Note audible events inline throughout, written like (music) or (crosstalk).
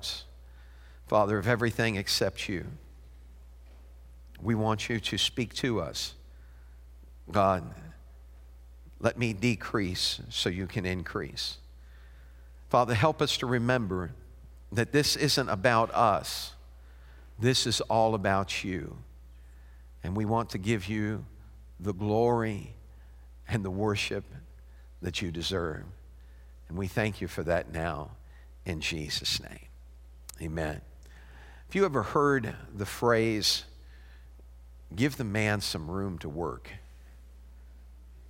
hearts, Father, of everything except you. We want you to speak to us. God, let me decrease so you can increase. Father, help us to remember that this isn't about us, this is all about you. And we want to give you the glory and the worship that you deserve. And we thank you for that now in Jesus' name. Amen. Have you ever heard the phrase, give the man some room to work?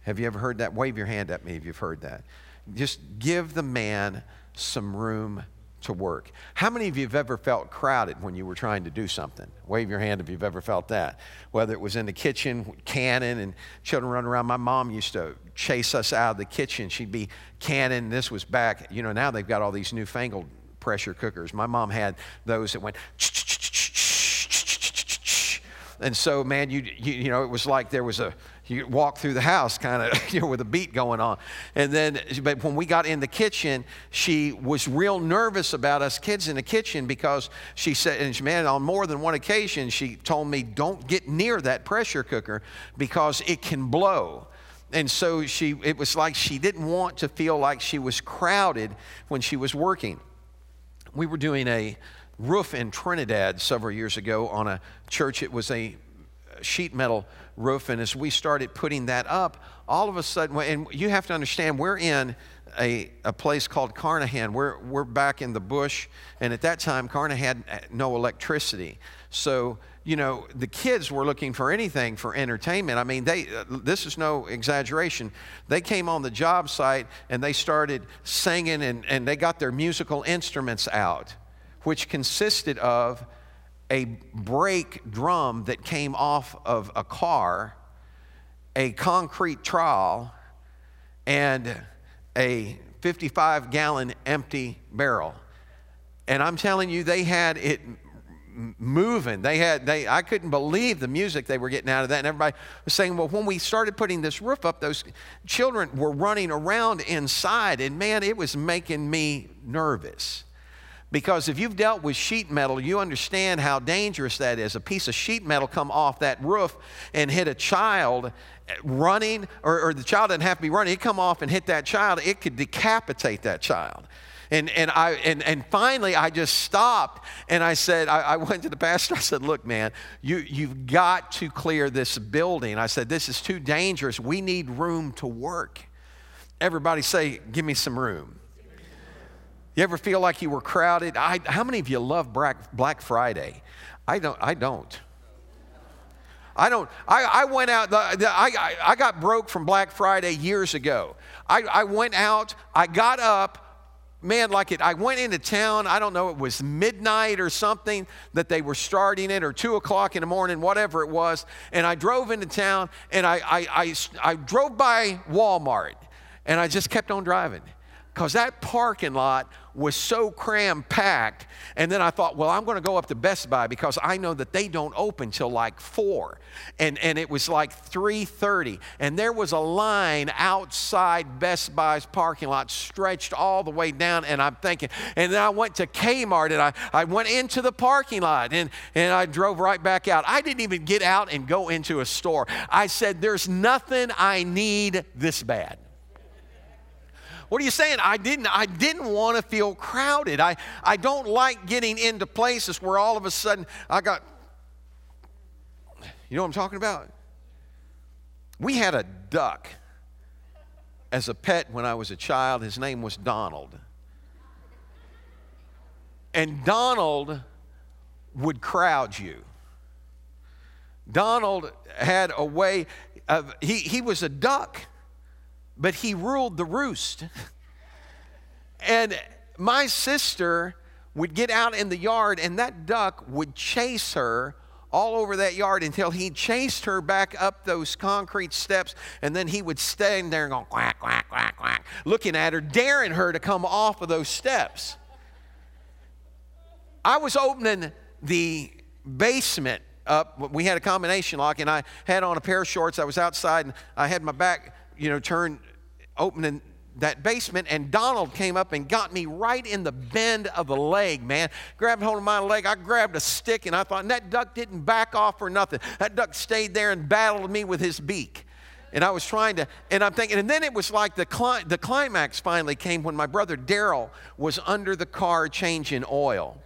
Have you ever heard that? Wave your hand at me if you've heard that. Just give the man some room to work. How many of you have ever felt crowded when you were trying to do something? Wave your hand if you've ever felt that. Whether it was in the kitchen, canning, and children running around. My mom used to chase us out of the kitchen. She'd be canning. This was back, you know, now they've got all these newfangled pressure cookers. My mom had those that went, and so, man, you, you, you know, it was like there was a, you walk through the house kind of (laughs) you know with a beat going on. And then but when we got in the kitchen she was real nervous about us kids in the kitchen because she said and she, man on more than one occasion she told me don't get near that pressure cooker because it can blow. And so she it was like she didn't want to feel like she was crowded when she was working we were doing a roof in trinidad several years ago on a church it was a sheet metal roof. And as we started putting that up, all of a sudden, and you have to understand, we're in a, a place called Carnahan. We're, we're back in the bush. And at that time, Carnahan had no electricity. So, you know, the kids were looking for anything for entertainment. I mean, they, uh, this is no exaggeration. They came on the job site and they started singing and, and they got their musical instruments out, which consisted of a brake drum that came off of a car, a concrete trowel, and a 55 gallon empty barrel. And I'm telling you, they had it moving. They had they I couldn't believe the music they were getting out of that. And everybody was saying, well, when we started putting this roof up, those children were running around inside, and man, it was making me nervous. Because if you've dealt with sheet metal, you understand how dangerous that is. A piece of sheet metal come off that roof and hit a child eh, running, or, or the child doesn't have to be running, it come off and hit that child, it could decapitate that child. And, and, I, and, and finally, I just stopped and I said, I, I, went to the pastor. (laughs) I said, Look, man, you, you've got to clear this building. I said, This is too dangerous. We need room to work. Everybody say, Give me some room. You ever feel like you were crowded? I, how many of you love Black, Friday? I don't. I don't. I don't. I, I went out. The, the, I, I got broke from Black Friday years ago. I, I went out. I got up. Man, like it, I went into town. I don't know, it was midnight or something that they were starting it, or two o'clock in the morning, whatever it was. And I drove into town and I, I, I, I drove by Walmart and I just kept on driving because that parking lot was so cram packed. And then I thought, well, I'm going to go up to Best Buy because I know that they don't open till like four. And, and it was like 3:30, and there was a line outside Best Buy's parking lot stretched all the way down. And I'm thinking, and then I went to Kmart and I, I went into the parking lot and, and I drove right back out. I didn't even get out and go into a store. I said, there's nothing I need this bad. What are you saying? I didn't, I didn't want to feel crowded. I, I don't like getting into places where all of a sudden I got, you know what I'm talking about? We had a duck as a pet when I was a child. His name was Donald. And Donald would crowd you. Donald had a way of, he, he was a duck but he ruled the roost. and my sister would get out in the yard, and that duck would chase her all over that yard until he chased her back up those concrete steps, and then he would stand there and go quack, quack, quack, quack, looking at her, daring her to come off of those steps. I was opening the basement up. We had a combination lock, and I had on a pair of shorts. I was outside, and I had my back, you know, turned opening that basement, and Donald came up and got me right in the bend of the leg, man. Grabbed hold of my leg. I grabbed a stick, and I thought, and that duck didn't back off or nothing. That duck stayed there and battled me with his beak. And I was trying to, and I'm thinking, and then it was like the, cli- the climax finally came when my brother Daryl was under the car changing oil.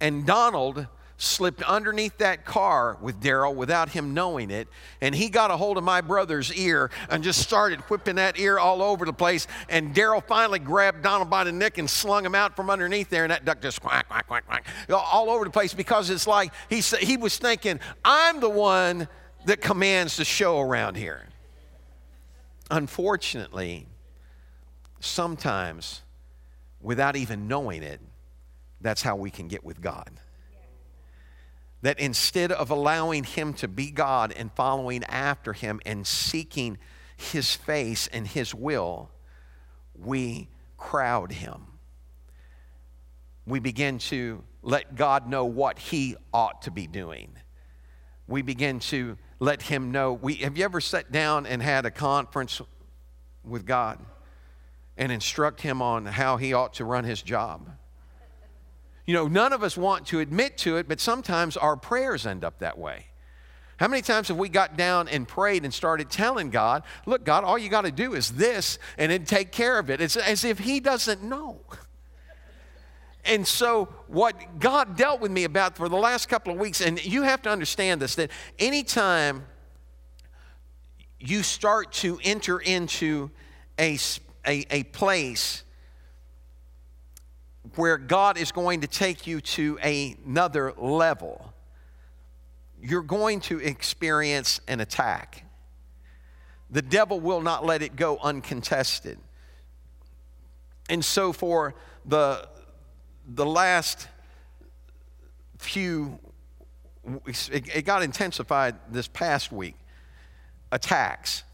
And Donald slipped underneath that car with Daryl without him knowing it. And he got a hold of my brother's ear and just started whipping that ear all over the place. And Daryl finally grabbed Donald by the neck and slung him out from underneath there. And that duck just quack, quack, quack, quack, all over the place because it's like he, he was thinking, I'm the one that commands the show around here. Unfortunately, sometimes without even knowing it, that's how we can get with God. That instead of allowing Him to be God and following after Him and seeking His face and His will, we crowd Him. We begin to let God know what He ought to be doing. We begin to let Him know. We, have you ever sat down and had a conference with God and instruct Him on how He ought to run His job? You know, none of us want to admit to it, but sometimes our prayers end up that way. How many times have we got down and prayed and started telling God, look, God, all you got to do is this and then take care of it? It's as if He doesn't know. And so, what God dealt with me about for the last couple of weeks, and you have to understand this that anytime you start to enter into a, a, a place where God is going to take you to another level, you're going to experience an attack. The devil will not let it go uncontested. And so, for the the last few, it, it got intensified this past week attacks.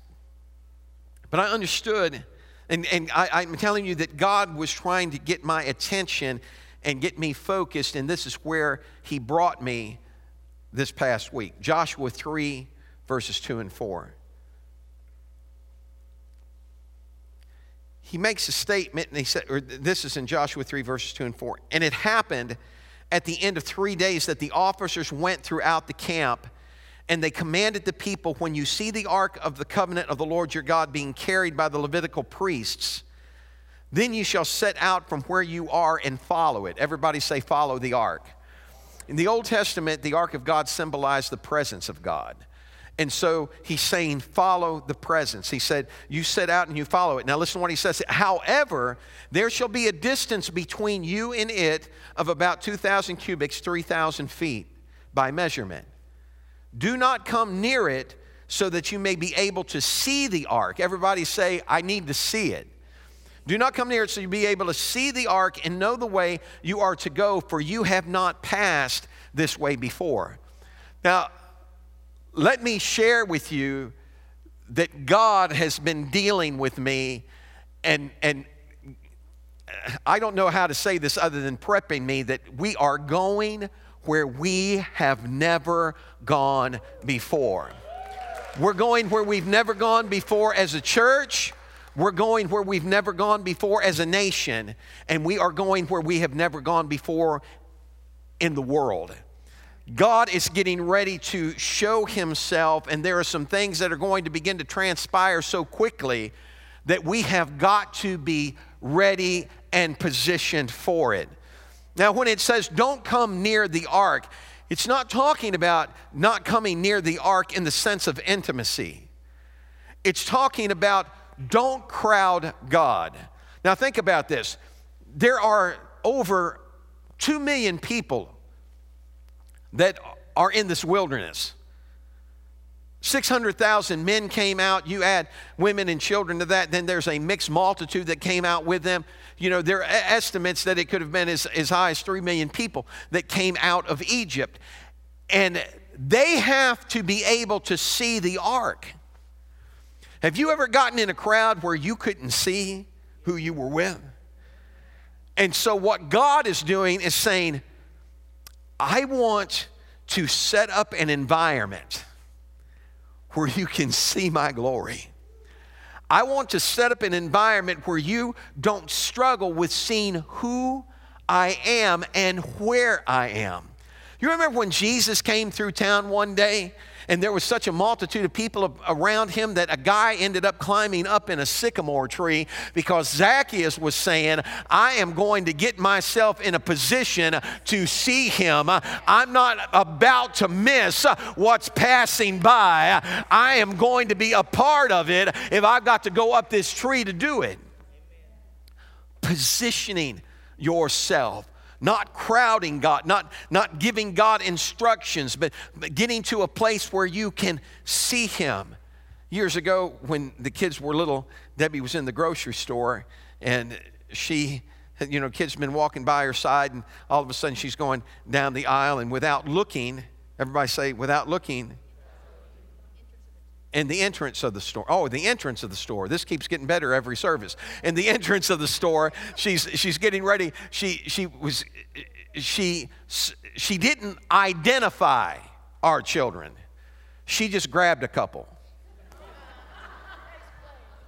But I understood, and, and I, I'm telling you that God was trying to get my attention and get me focused, and this is where He brought me this past week. Joshua 3, verses 2 and 4. he makes a statement, and he said, or this is in Joshua 3, verses 2 and 4. And it happened at the end of three days that the officers went throughout the camp and they commanded the people when you see the ark of the covenant of the Lord your God being carried by the Levitical priests, then you shall set out from where you are and follow it. Everybody say, follow the ark. In the Old Testament, the ark of God symbolized the presence of God. And so he's saying, follow the presence. He said, You set out and you follow it. Now listen to what he says. However, there shall be a distance between you and it of about 2,000 cubits, 3,000 feet by measurement. Do not come near it so that you may be able to see the ark. Everybody say, I need to see it. Do not come near it so you be able to see the ark and know the way you are to go, for you have not passed this way before. Now, let me share with you that God has been dealing with me and, and I don't know how to say this other than prepping me that we are going where we have never gone before. We're going where we've never gone before as a church. We're going where we've never gone before as a nation. And we are going where we have never gone before in the world. God is getting ready to show himself, and there are some things that are going to begin to transpire so quickly that we have got to be ready and positioned for it. Now, when it says don't come near the ark, it's not talking about not coming near the ark in the sense of intimacy. It's talking about don't crowd God. Now, think about this. There are over 2 million people that are in this wilderness. 600,000 men came out. You add women and children to that, then there's a mixed multitude that came out with them. You know, there are estimates that it could have been as, as high as 3 million people that came out of Egypt. And they have to be able to see the ark. Have you ever gotten in a crowd where you couldn't see who you were with? And so, what God is doing is saying, I want to set up an environment where you can see my glory. I want to set up an environment where you don't struggle with seeing who I am and where I am. You remember when Jesus came through town one day and there was such a multitude of people around him that a guy ended up climbing up in a sycamore tree because Zacchaeus was saying, I am going to get myself in a position to see him. I'm not about to miss what's passing by. I am going to be a part of it if I've got to go up this tree to do it. Positioning yourself not crowding God, not, not giving God instructions, but, but getting to a place where you can see Him. Years ago, when the kids were little, Debbie was in the grocery store and she, you know, kids been walking by her side, and all of a sudden she's going down the aisle, and without looking, everybody say, without looking, in the entrance of the store. Oh, the entrance of the store. This keeps getting better every service. In the entrance of the store, she's she's getting ready. She she was she she didn't identify our children. She just grabbed a couple.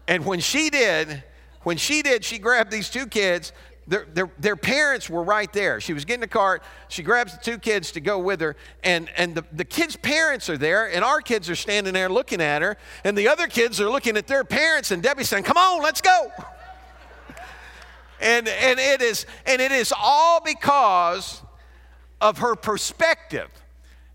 And when she did, when she did, she grabbed these two kids their, their, their, parents were right there. She was getting a cart. She grabs the two kids to go with her, and, and the, the kids' parents are there, and our kids are standing there looking at her, and the other kids are looking at their parents, and Debbie's saying, Come on, let's go. (laughs) and, and, it is, and it is all because of her perspective.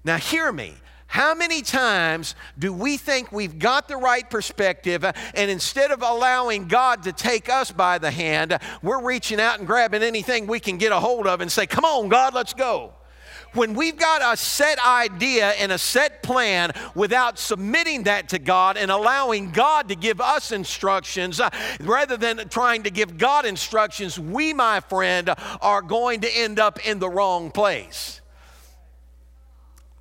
Now, hear me. How many times do we think we've got the right perspective uh, and instead of allowing God to take us by the hand, we're reaching out and grabbing anything we can get a hold of and say, Come on, God, let's go when we've got a set idea and a set plan without submitting that to God and allowing God to give us instructions uh, rather than trying to give God instructions, we, my friend, are going to end up in the wrong place.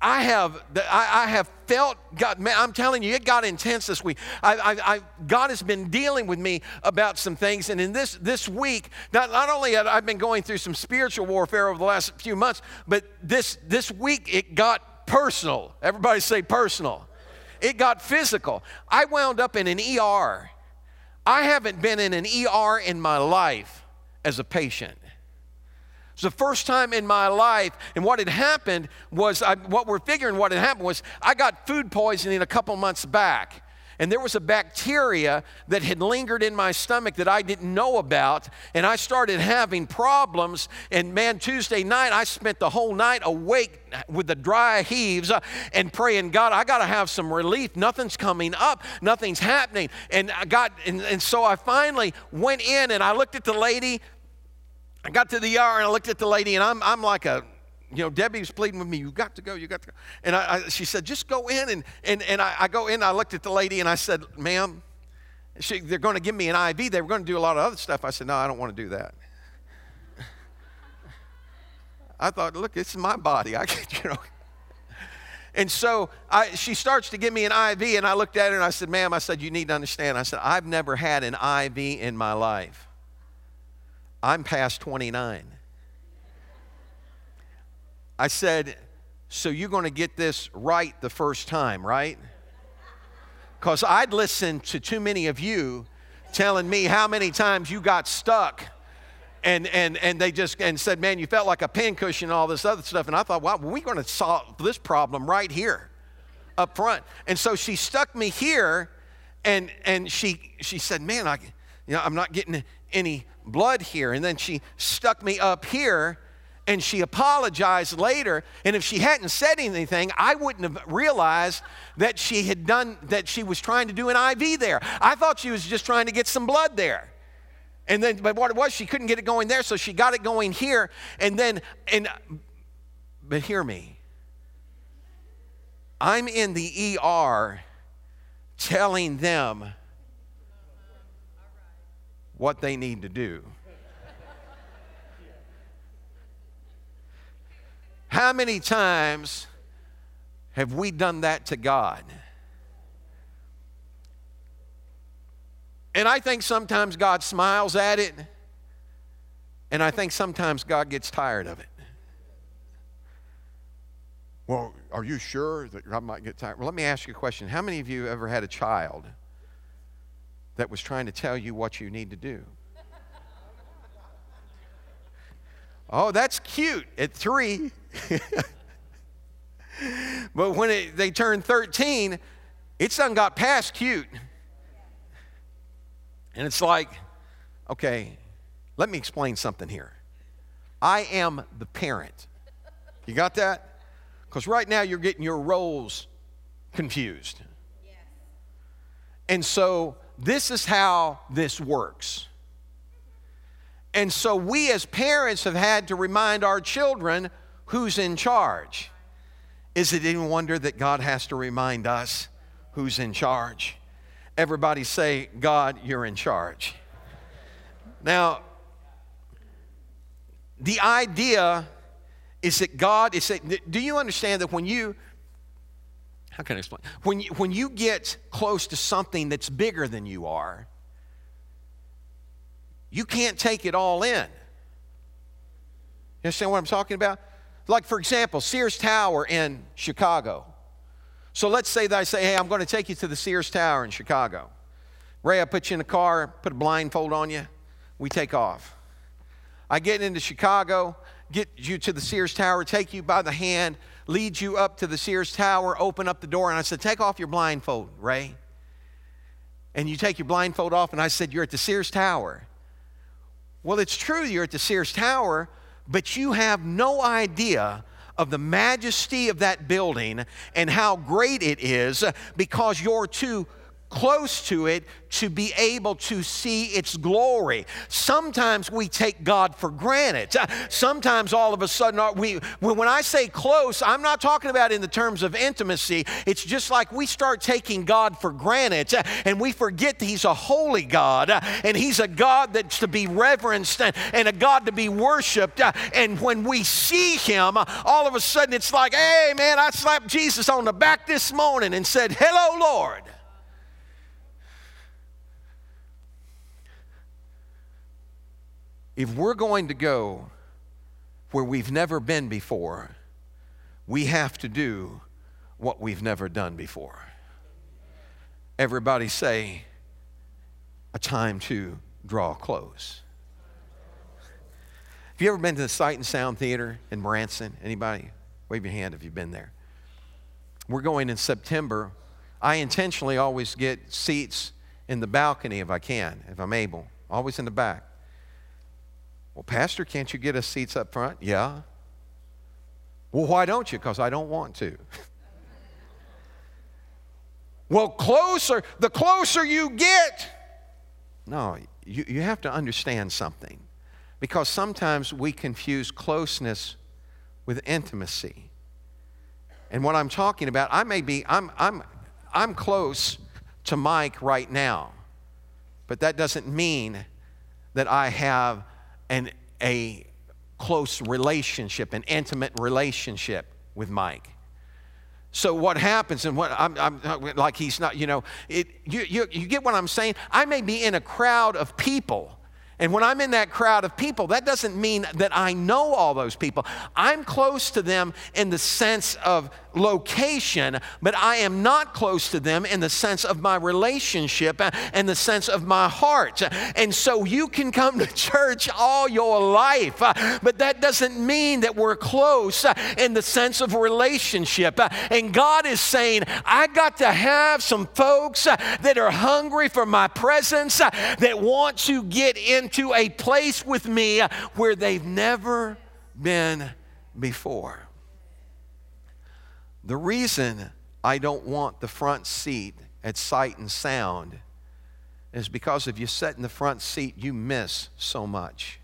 I have, I, have felt God, man, I'm telling you, it got intense this week. I, I, I, God has been dealing with me about some things. And in this, this week, not, not only have I been going through some spiritual warfare over the last few months, but this, this week it got personal. Everybody say personal. It got physical. I wound up in an ER. I haven't been in an ER in my life as a patient. It's the first time in my life, and what had happened was, I, what we're figuring what had happened was, I got food poisoning a couple months back. And there was a bacteria that had lingered in my stomach that I didn't know about. And I started having problems. And man, Tuesday night, I spent the whole night awake with the dry heaves uh, and praying, God, I got to have some relief. Nothing's coming up, nothing's happening. And I got, and, and so I finally went in and I looked at the lady I got to the ER and I looked at the lady, and I'm, I'm like a, you know, Debbie was pleading with me, you got to go, you got to go. And I, I, she said, just go in. And, and, and I, I go in, I looked at the lady, and I said, ma'am, she, they're going to give me an IV. They were going to do a lot of other stuff. I said, no, I don't want to do that. I thought, look, is my body. I can, (laughs) you know. And so I, she starts to give me an IV, and I looked at her and I said, ma'am, I said, you need to understand. I said, I've never had an IV in my life. I'm past 29. I said, So you're going to get this right the first time, right? Because I'd listened to too many of you telling me how many times you got stuck. And, and, and they just and said, man, you felt like a pincushion and all this other stuff. And I thought, wow, we're going to solve this problem right here up front. And so she stuck me here and, and she, she said, man, I, you know, I'm not getting any blood here. And then she stuck me up here and she apologized later. And if she hadn't said anything, I wouldn't have realized that she had done, that she was trying to do an IV there. I thought she was just trying to get some blood there. And then, but what it was, she couldn't get it going there, so she got it going here. And then, and, but hear me. I'm in the ER telling them what they need to do. How many times have we done that to God? And I think sometimes God smiles at it, and I think sometimes God gets tired of it. Well, are you sure that God might get tired? Well, let me ask you a question. How many of you ever had a child that was trying to tell you what you need to do. oh, that's cute at three. (laughs) but when it, they turn 13, it's done got past cute. And it's like, okay, let me explain something here. I am the parent. You got that? Because right now you're getting your roles confused. And so this is how this works. And so we as parents have had to remind our children who's in charge. Is it any wonder that God has to remind us who's in charge? Everybody say, God, you're in charge. Now, the idea is that God is saying, do you understand that when you, how can I explain? When you, when you get close to something that's bigger than you are, you can't take it all in. You understand what I'm talking about? Like, for example, Sears Tower in Chicago. So let's say that I say, hey, I'm going to take you to the Sears Tower in Chicago. Ray, I put you in a car, put a blindfold on you, we take off. I get into Chicago, get you to the Sears Tower, take you by the hand, lead you up to the Sears Tower, open up the door, and I said, Take off your blindfold, Ray. And you take your blindfold off, and I said, You're at the Sears Tower. Well, it's true you're at the Sears Tower, but you have no idea of the majesty of that building and how great it is because you're too close to it to be able to see its glory. Sometimes we take God for granted. Uh, sometimes all of a sudden, uh, we, when I say close, I'm not talking about in the terms of intimacy. It's just like we start taking God for granted uh, and we forget that He's a holy God and He's a God that's to be reverenced and a God to be worshiped. And when we see Him, all of a sudden it's like, hey, man, I slapped Jesus on the back this morning and said, hello, Lord. If we're going to go where we've never been before, we have to do what we've never done before. Everybody say, a time to draw close. Have you ever been to the Sight and Sound Theater in Branson? Anybody? Wave your hand if you've been there. We're going in September. I intentionally always get seats in the balcony if I can, if I'm able, always in the back. Well, Pastor, can't you get us seats up front? Yeah. Well, why don't you? Because I don't want to. (laughs) well, closer, the closer you get. No, you, you have to understand something. Because sometimes we confuse closeness with intimacy. And what I'm talking about, I may be, I'm, I'm, I'm close to Mike right now, but that doesn't mean that I have an, a close relationship, an intimate relationship with Mike. So what happens, and what I'm, I'm, like he's not, you know, it, you, you, you get what I'm saying? I may be in a crowd of people and when I'm in that crowd of people, that doesn't mean that I know all those people. I'm close to them in the sense of location, but I am not close to them in the sense of my relationship and the sense of my heart. And so you can come to church all your life, but that doesn't mean that we're close in the sense of relationship. And God is saying, I got to have some folks that are hungry for my presence, that want to get into a place with me where they've never been before. The reason I don't want the front seat at Sight and Sound is because if you sit in the front seat, you miss so much.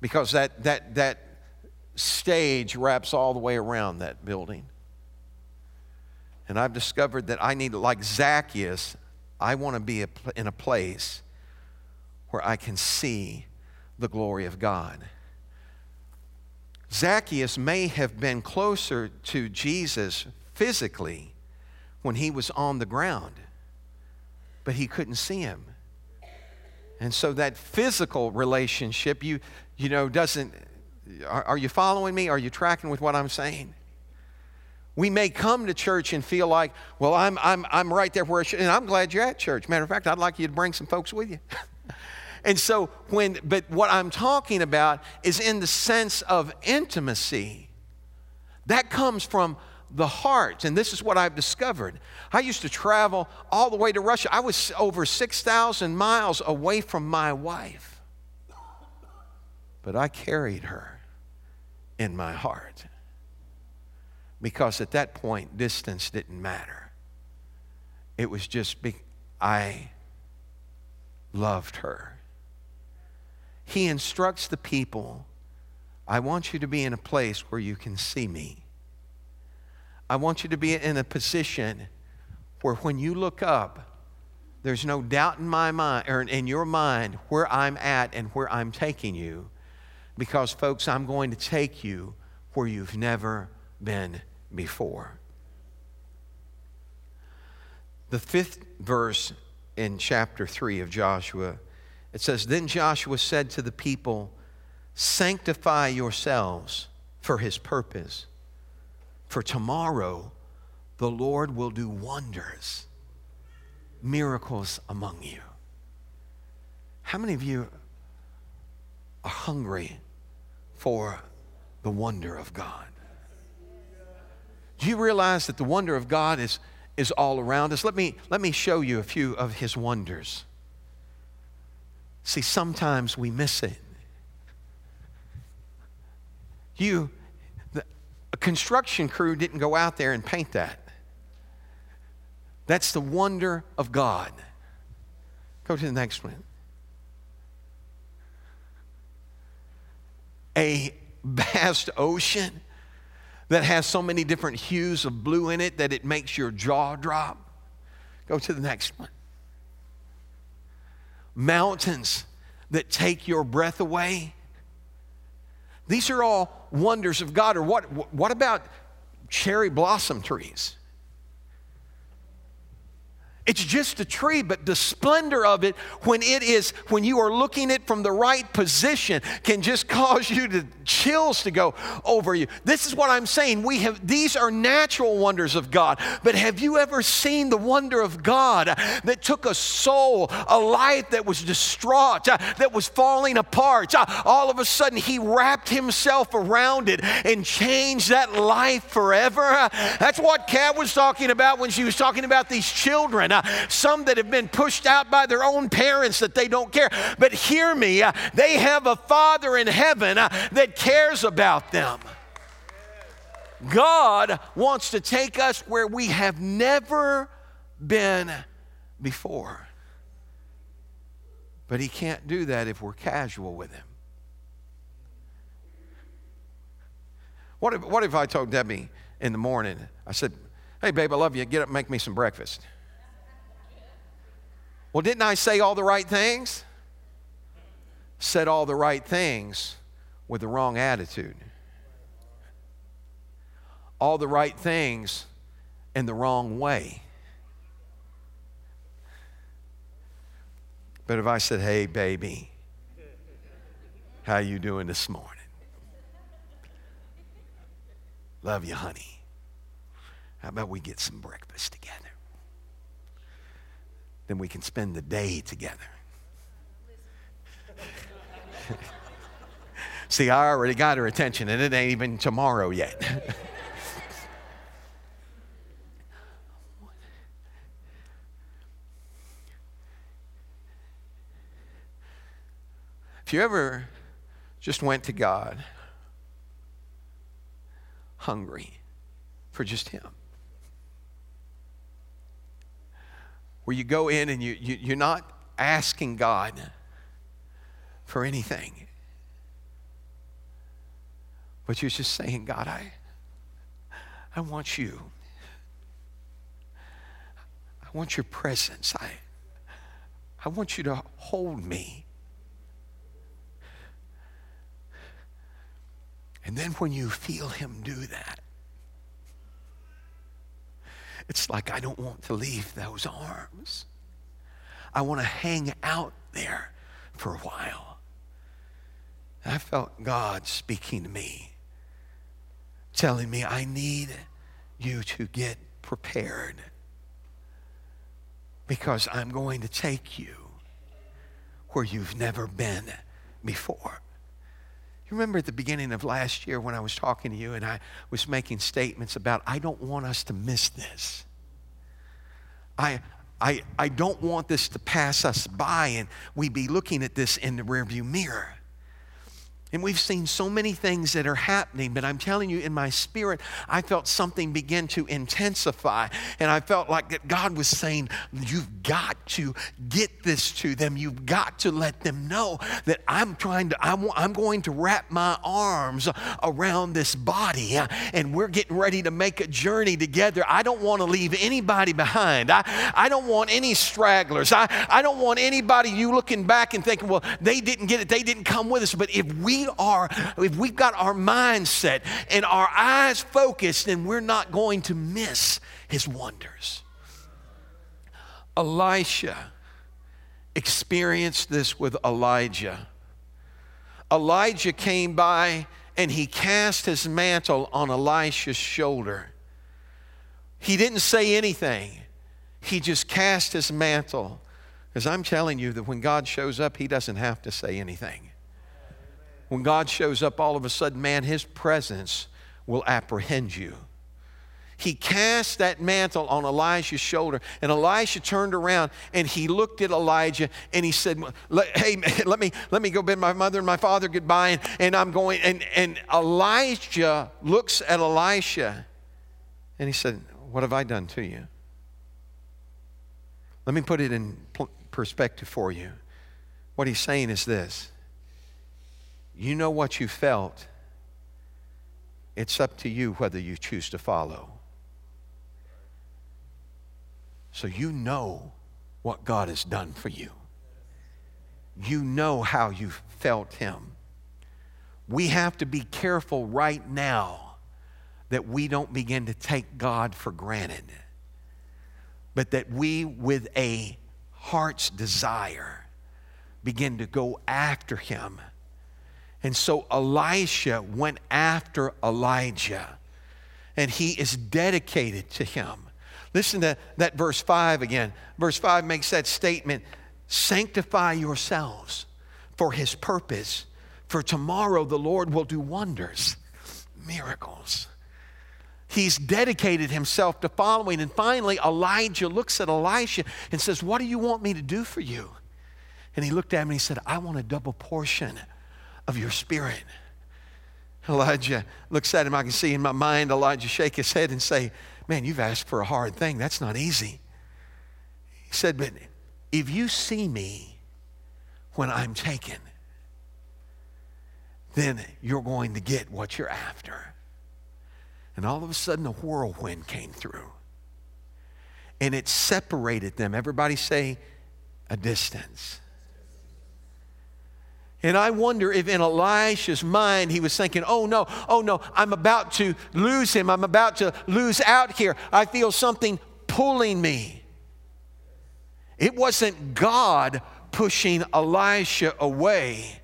Because that, that, that stage wraps all the way around that building. And I've discovered that I need, like Zacchaeus, I want to be in a place where I can see the glory of God. Zacchaeus may have been closer to Jesus physically when he was on the ground, but he couldn't see him. And so that physical relationship, you, you know, doesn't, are, are you following me? Are you tracking with what I'm saying? We may come to church and feel like, well, I'm, I'm, I'm right there where I should, and I'm glad you're at church. Matter of fact, I'd like you to bring some folks with you. (laughs) and so, when, but what I'm talking about is in the sense of intimacy. That comes from the heart. And this is what I've discovered. I used to travel all the way to Russia. I was over 6,000 miles away from my wife. But I carried her in my heart because at that point, distance didn't matter. It was just be- I loved her. He instructs the people I want you to be in a place where you can see me. I want you to be in a position where when you look up, there's no doubt in my mind or in your mind where I'm at and where I'm taking you. Because, folks, I'm going to take you where you've never been before. The fifth verse in chapter 3 of Joshua, it says, Then Joshua said to the people, Sanctify yourselves for his purpose, for tomorrow the Lord will do wonders, miracles among you. How many of you are hungry for the wonder of God? Do you realize that the wonder of God is, is all around us? Let me, let me show you a few of his wonders. See, sometimes we miss it. You, the, a construction crew didn't go out there and paint that. That's the wonder of God. Go to the next one. A vast ocean that has so many different hues of blue in it that it makes your jaw drop. Go to the next one. Mountains that take your breath away. These are all wonders of God. Or what, what about cherry blossom trees? It's just a tree, but the splendor of it when it is, when you are looking it from the right position, can just cause you to chills to go over you. This is what I'm saying. We have these are natural wonders of God. But have you ever seen the wonder of God that took a soul, a life that was distraught, uh, that was falling apart? Uh, all of a sudden, He wrapped Himself around it and changed that life forever. That's what Kat was talking about when she was talking about these children some that have been pushed out by their own parents that they don't care. But hear me, uh, they have a Father in heaven uh, that cares about them. God wants to take us where we have never been before. But He can't do that if we're casual with Him. What if, what if I told Debbie in the morning, I said, Hey, babe, I love you. Get up make me some breakfast. Well, didn't I say all the right things? Said all the right things with the wrong attitude. All the right things in the wrong way. But if I said, "Hey baby, how you doing this morning? Love you, honey. How about we get some breakfast together?" Then we can spend the day together. (laughs) See, I already got her attention, and it ain't even tomorrow yet. (laughs) if you ever just went to God hungry for just Him, where you go in and you, you, you're not asking God for anything. But you're just saying, God, I, I want you. I want your presence. I, I want you to hold me. And then when you feel Him do that, it's like I don't want to leave those arms. I want to hang out there for a while. I felt God speaking to me, telling me, I need you to get prepared because I'm going to take you where you've never been before. You remember at the beginning of last year when I was talking to you and I was making statements about, I don't want us to miss this. I, I, I don't want this to pass us by and we be looking at this in the rearview mirror. And we've seen so many things that are happening, but I'm telling you, in my spirit, I felt something begin to intensify. And I felt like that God was saying, You've got to get this to them. You've got to let them know that I'm trying to, I'm, I'm going to wrap my arms around this body. Uh, and we're getting ready to make a journey together. I don't want to leave anybody behind. I, I don't want any stragglers. I, I don't want anybody you looking back and thinking, Well, they didn't get it, they didn't come with us. But if we are, if we've got our mindset and our eyes focused, then we're not going to miss his wonders. Elisha experienced this with Elijah. Elijah came by and he cast his mantle on Elisha's shoulder. He didn't say anything, he just cast his mantle. Because I'm telling you that when God shows up, he doesn't have to say anything when God shows up, all of a sudden, man, his presence will apprehend you. He cast that mantle on Elijah's shoulder, and Elisha turned around and he looked at Elijah and he said, Hey, (laughs) let me, let me go bid my mother and my father goodbye, and, and I'm going. And, and Elijah looks at Elisha and he said, What have I done to you? Let me put it in perspective for you. What he's saying is this you know what you felt. It's up to you whether you choose to follow. So you know what God has done for you. You know how you felt Him. We have to be careful right now that we don't begin to take God for granted, but that we, with a heart's desire, begin to go after Him and so Elisha went after Elijah, and he is dedicated to him. Listen to that verse 5 again. Verse 5 makes that statement Sanctify yourselves for his purpose, for tomorrow the Lord will do wonders, miracles. He's dedicated himself to following. And finally, Elijah looks at Elisha and says, What do you want me to do for you? And he looked at him and he said, I want a double portion of your spirit. Elijah looks at him. I can see in my mind Elijah shake his head and say, Man, you've asked for a hard thing. That's not easy. He said, But if you see me when I'm taken, then you're going to get what you're after. And all of a sudden, a whirlwind came through. And it separated them. Everybody say, a distance. And I wonder if in Elisha's mind he was thinking, oh no, oh no, I'm about to lose him. I'm about to lose out here. I feel something pulling me. It wasn't God pushing Elisha away,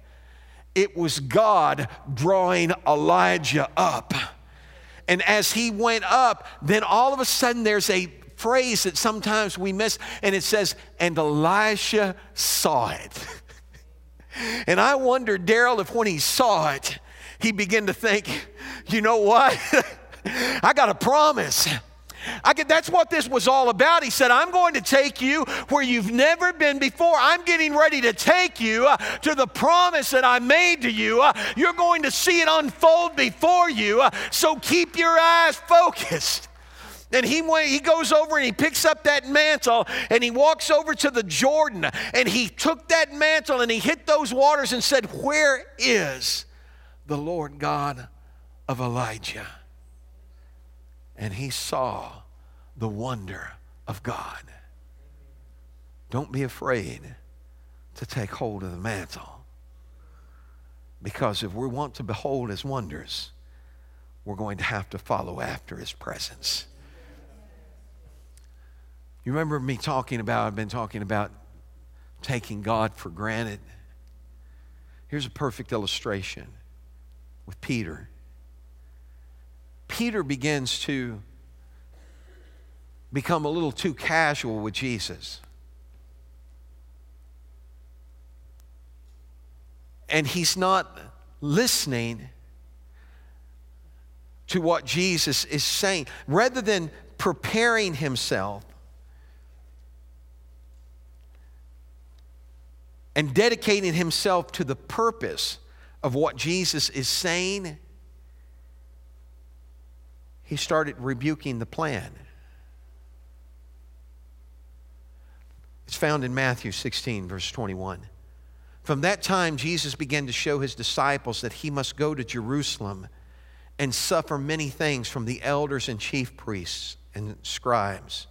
it was God drawing Elijah up. And as he went up, then all of a sudden there's a phrase that sometimes we miss, and it says, and Elisha saw it. (laughs) And I wonder, Daryl, if when he saw it, he began to think, you know what? (laughs) I got a promise. I could, that's what this was all about. He said, I'm going to take you where you've never been before. I'm getting ready to take you uh, to the promise that I made to you. Uh, you're going to see it unfold before you. Uh, so keep your eyes focused. And he, he goes over and he picks up that mantle and he walks over to the Jordan and he took that mantle and he hit those waters and said, Where is the Lord God of Elijah? And he saw the wonder of God. Don't be afraid to take hold of the mantle. Because if we want to behold his wonders, we're going to have to follow after his presence. You remember me talking about, I've been talking about taking God for granted. Here's a perfect illustration with Peter. Peter begins to become a little too casual with Jesus. And he's not listening to what Jesus is saying. Rather than preparing himself and dedicating himself to the purpose of what Jesus is saying, he started rebuking the plan. It's found in Matthew 16, verse 21. From that time, Jesus began to show his disciples that he must go to Jerusalem and suffer many things from the elders and chief priests and scribes,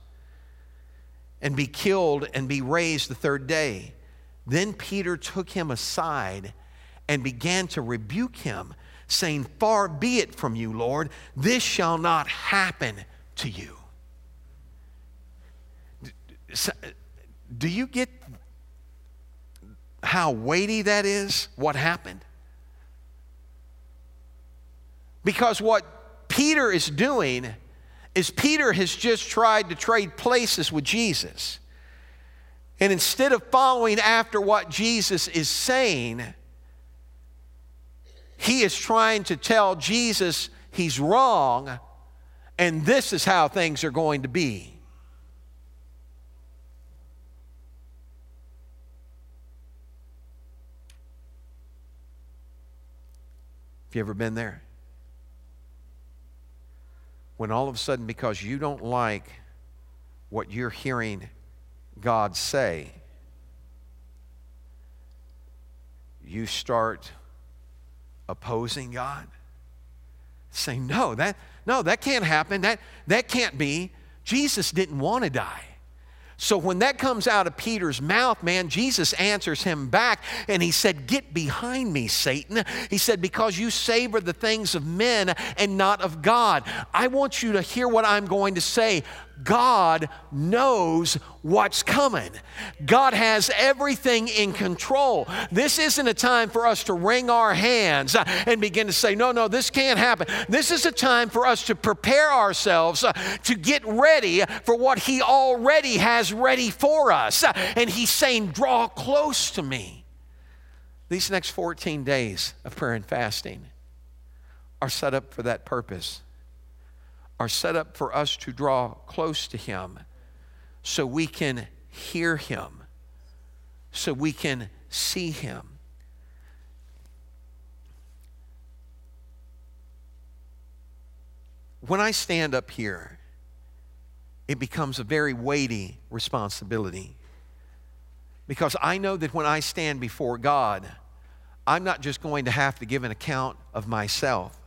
and be killed and be raised the third day. Then Peter took him aside and began to rebuke him, saying, Far be it from you, Lord, this shall not happen to you. Do you get how weighty that is, what happened? Because what Peter is doing is Peter has just tried to trade places with Jesus. And instead of following after what Jesus is saying, he is trying to tell Jesus he's wrong and this is how things are going to be. Have you ever been there? When all of a sudden, because you don't like what you're hearing God say, you start opposing God, saying, No, that, no, that can't happen. That, that can't be. Jesus didn't want to die. So when that comes out of Peter's mouth, man, Jesus answers him back and he said, Get behind me, Satan. He said, Because you savor the things of men and not of God. I want you to hear what I'm going to say. God knows what's coming. God has everything in control. This isn't a time for us to wring our hands and begin to say, no, no, this can't happen. This is a time for us to prepare ourselves to get ready for what He already has ready for us. And He's saying, draw close to me. These next 14 days of prayer and fasting are set up for that purpose are set up for us to draw close to Him so we can hear Him, so we can see Him. When I stand up here, it becomes a very weighty responsibility because I know that when I stand before God, I'm not just going to have to give an account of myself.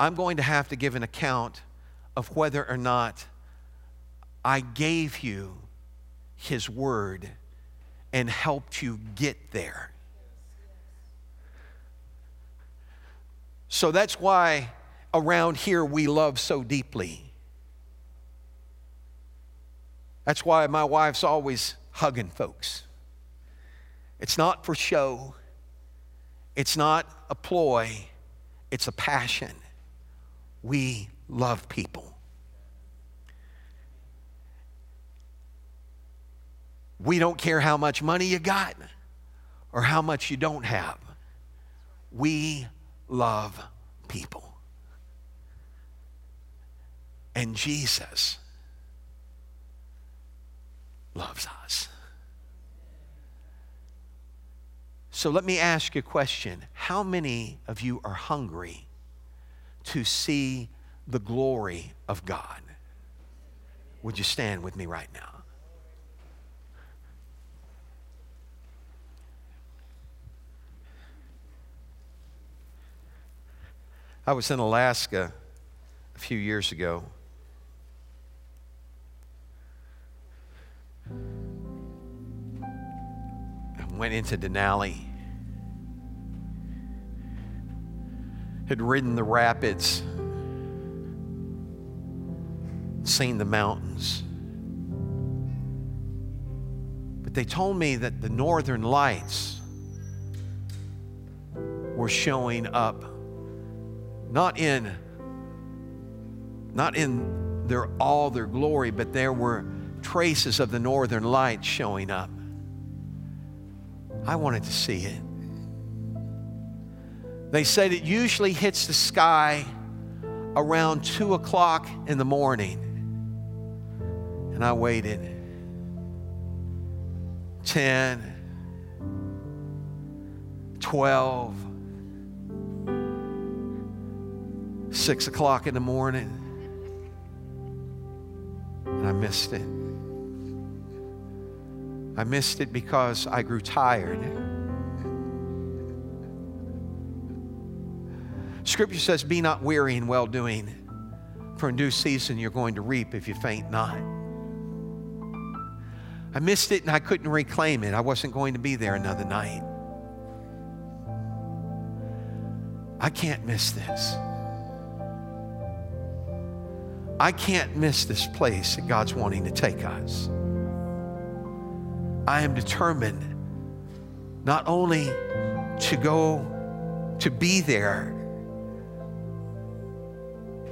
I'm going to have to give an account of whether or not I gave you His Word and helped you get there. So that's why around here we love so deeply. That's why my wife's always hugging folks. It's not for show, it's not a ploy, it's a passion we love people. We don't care how much money you got or how much you don't have. We love people. And Jesus loves us. So let me ask you a question. How many of you are hungry to see the glory of God. Would you stand with me right now? I was in Alaska a few years ago. I went into Denali had ridden the rapids, seen the mountains. But they told me that the northern lights were showing up not in not in their all their glory, but there were traces of the northern lights showing up. I wanted to see it. They said it usually hits the sky around two o'clock in the morning. And I waited 10, 12, 6 o'clock in the morning. And I missed it. I missed it because I grew tired. Scripture says, Be not weary in well doing, for in due season you're going to reap if you faint not. I missed it and I couldn't reclaim it. I wasn't going to be there another night. I can't miss this. I can't miss this place that God's wanting to take us. I am determined not only to go to be there,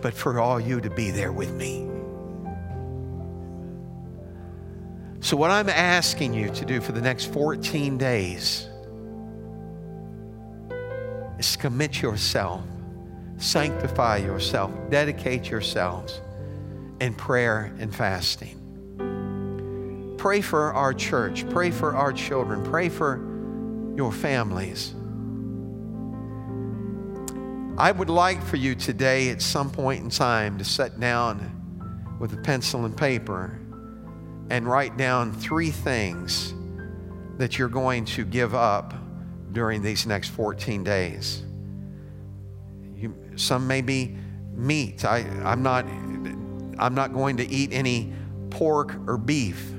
but for all you to be there with me. So, what I'm asking you to do for the next 14 days is commit yourself, sanctify yourself, dedicate yourselves in prayer and fasting. Pray for our church, pray for our children, pray for your families. I would like for you today at some point in time to sit down with a pencil and paper and write down three things that you're going to give up during these next 14 days. You, some may be meat. I, I'm, not, I'm not going to eat any pork or beef.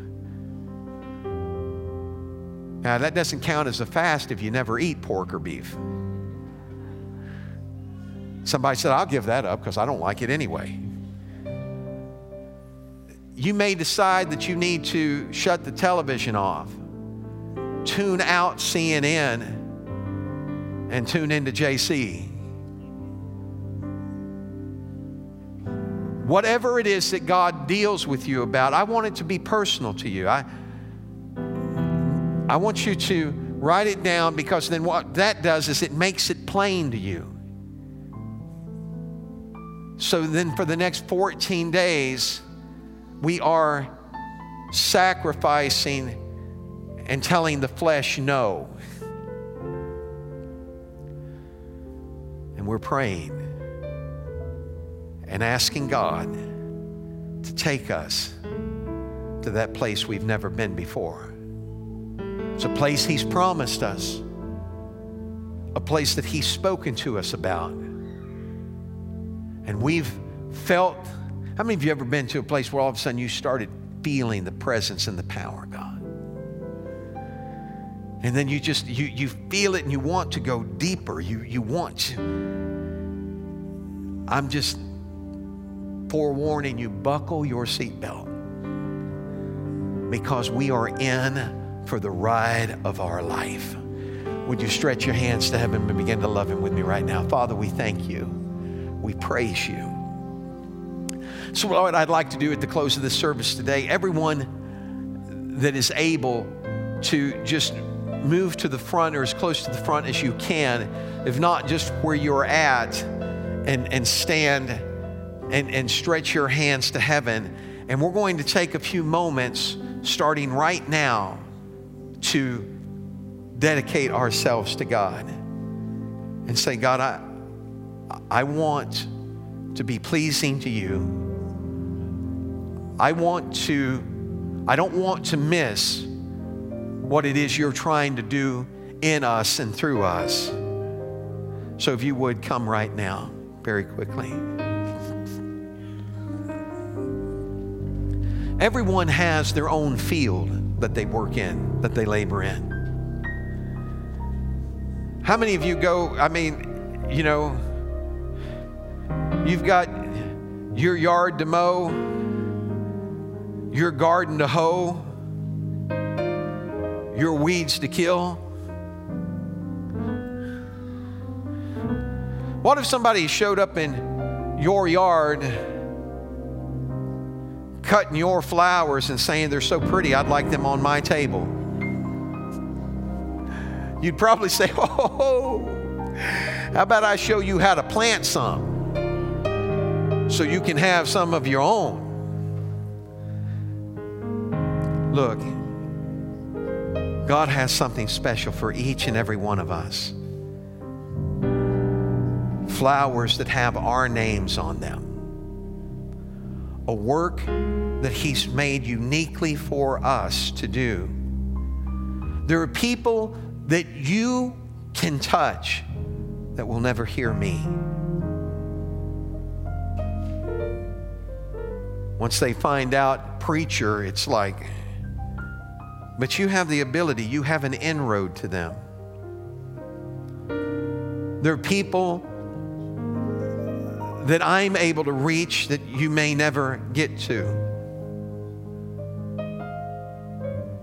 Now, that doesn't count as a fast if you never eat pork or beef. Somebody said, I'll give that up because I don't like it anyway. You may decide that you need to shut the television off, tune out CNN, and tune into JC. Whatever it is that God deals with you about, I want it to be personal to you. I, I want you to write it down because then what that does is it makes it plain to you. So then for the next 14 days, we are sacrificing and telling the flesh no. And we're praying and asking God to take us to that place we've never been before. It's a place He's promised us, a place that He's spoken to us about. And we've felt, how many of you ever been to a place where all of a sudden you started feeling the presence and the power of God? And then you just, you, you feel it and you want to go deeper. You, you want to. I'm just forewarning you, buckle your seatbelt because we are in for the ride of our life. Would you stretch your hands to heaven and begin to love Him with me right now? Father, we thank you. We praise you. So, what I'd like to do at the close of this service today, everyone that is able to just move to the front or as close to the front as you can, if not just where you're at, and, and stand and, and stretch your hands to heaven. And we're going to take a few moments starting right now to dedicate ourselves to God and say, God, I, I want to be pleasing to you. I want to, I don't want to miss what it is you're trying to do in us and through us. So if you would come right now, very quickly. Everyone has their own field that they work in, that they labor in. How many of you go, I mean, you know, you've got your yard to mow, your garden to hoe, your weeds to kill. What if somebody showed up in your yard cutting your flowers and saying they're so pretty, I'd like them on my table. You'd probably say, (laughs) Oh, how about I show you how to plant some so you can have some of your own? Look, God has something special for each and every one of us. Flowers that have our names on them. A work that He's made uniquely for us to do. There are people that you can touch that will never hear me. Once they find out preacher, it's like, but you have the ability, you have an inroad to them. There are people that I'm able to reach that you may never get to.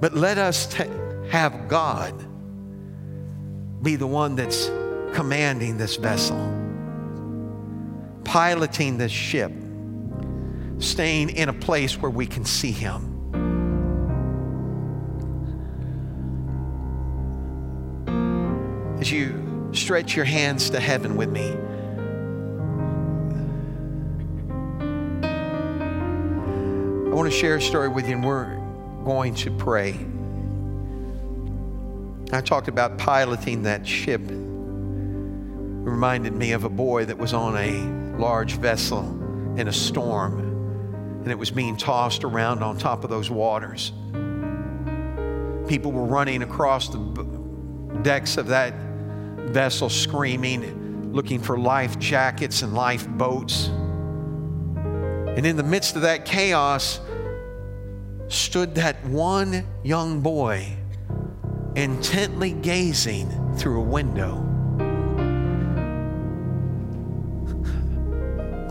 But let us t- have God be the one that's commanding this vessel, piloting this ship, staying in a place where we can see Him. As you stretch your hands to heaven with me, I want to share a story with you, and we're going to pray. I talked about piloting that ship. It reminded me of a boy that was on a large vessel in a storm, and it was being tossed around on top of those waters. People were running across the decks of that vessel, screaming, looking for life jackets and life boats. And in the midst of that chaos stood that one young boy intently gazing through a window.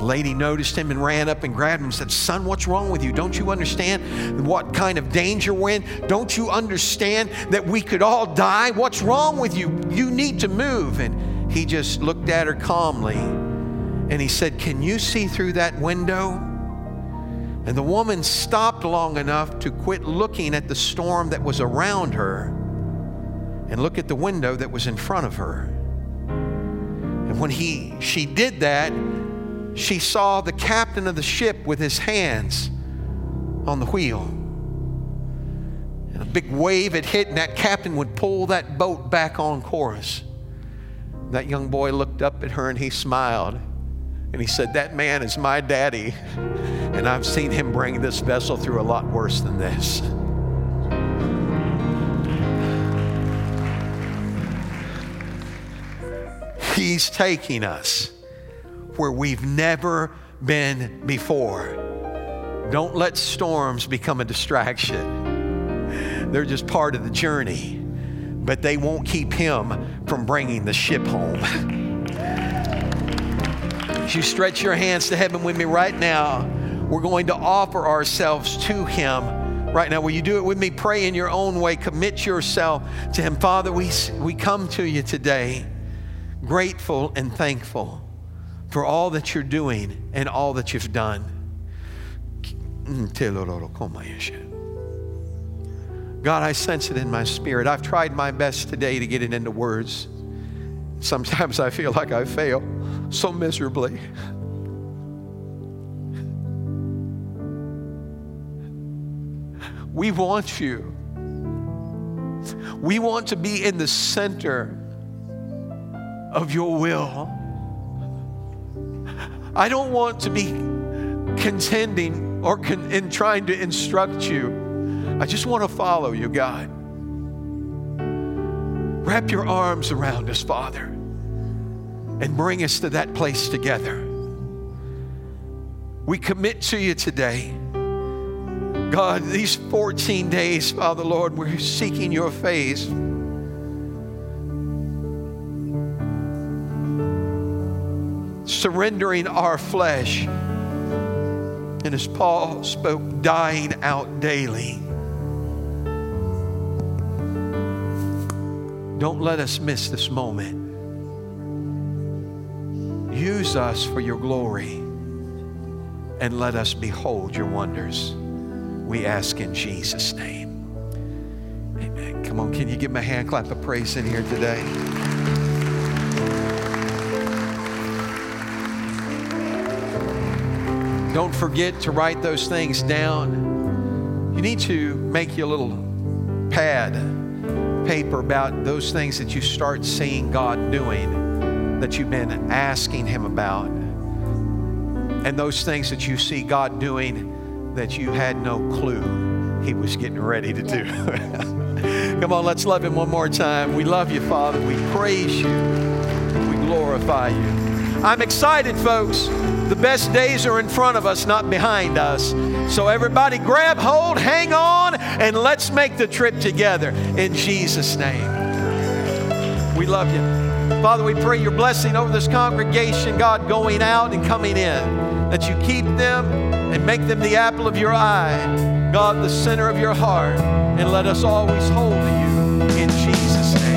Lady noticed him and ran up and grabbed him and said, Son, what's wrong with you? Don't you understand what kind of danger we're in? Don't you understand that we could all die? What's wrong with you? You need to move. And he just looked at her calmly and he said, Can you see through that window? And the woman stopped long enough to quit looking at the storm that was around her and look at the window that was in front of her. And when he, she did that, she saw the captain of the ship with his hands on the wheel. And a big wave had hit, and that captain would pull that boat back on course. That young boy looked up at her and he smiled. And he said, That man is my daddy. And I've seen him bring this vessel through a lot worse than this. He's taking us where we've never been before. Don't let storms become a distraction. They're just part of the journey, but they won't keep him from bringing the ship home. As you stretch your hands to heaven with me right now, we're going to offer ourselves to him right now. Will you do it with me? Pray in your own way. Commit yourself to him. Father, we, we come to you today grateful and thankful for all that you're doing and all that you've done. God, I sense it in my spirit. I've tried my best today to get it into words. Sometimes I feel like I fail so miserably. We want you. We want to be in the center of your will. I don't want to be contending or con- in trying to instruct you. I just want to follow you, God. Wrap your arms around us, Father, and bring us to that place together. We commit to you today. God, these 14 days, Father Lord, we're seeking your face. Surrendering our flesh. And as Paul spoke, dying out daily. Don't let us miss this moment. Use us for your glory and let us behold your wonders. We ask in Jesus' name. Amen. Come on, can you give me a hand clap of praise in here today? Don't forget to write those things down. You need to make you a little pad, paper about those things that you start seeing God doing, that you've been asking Him about, and those things that you see God doing that you had no clue He was getting ready to do. (laughs) Come on, let's love Him one more time. We love you, Father. We praise you. We glorify you. I'm excited, folks. The best days are in front of us, not behind us. So, everybody, grab hold, hang on, and let's make the trip together in Jesus' name. We love you. Father, we pray your blessing over this congregation, God, going out and coming in, that you keep them and make them the apple of your eye, God, the center of your heart, and let us always hold to you in Jesus' name.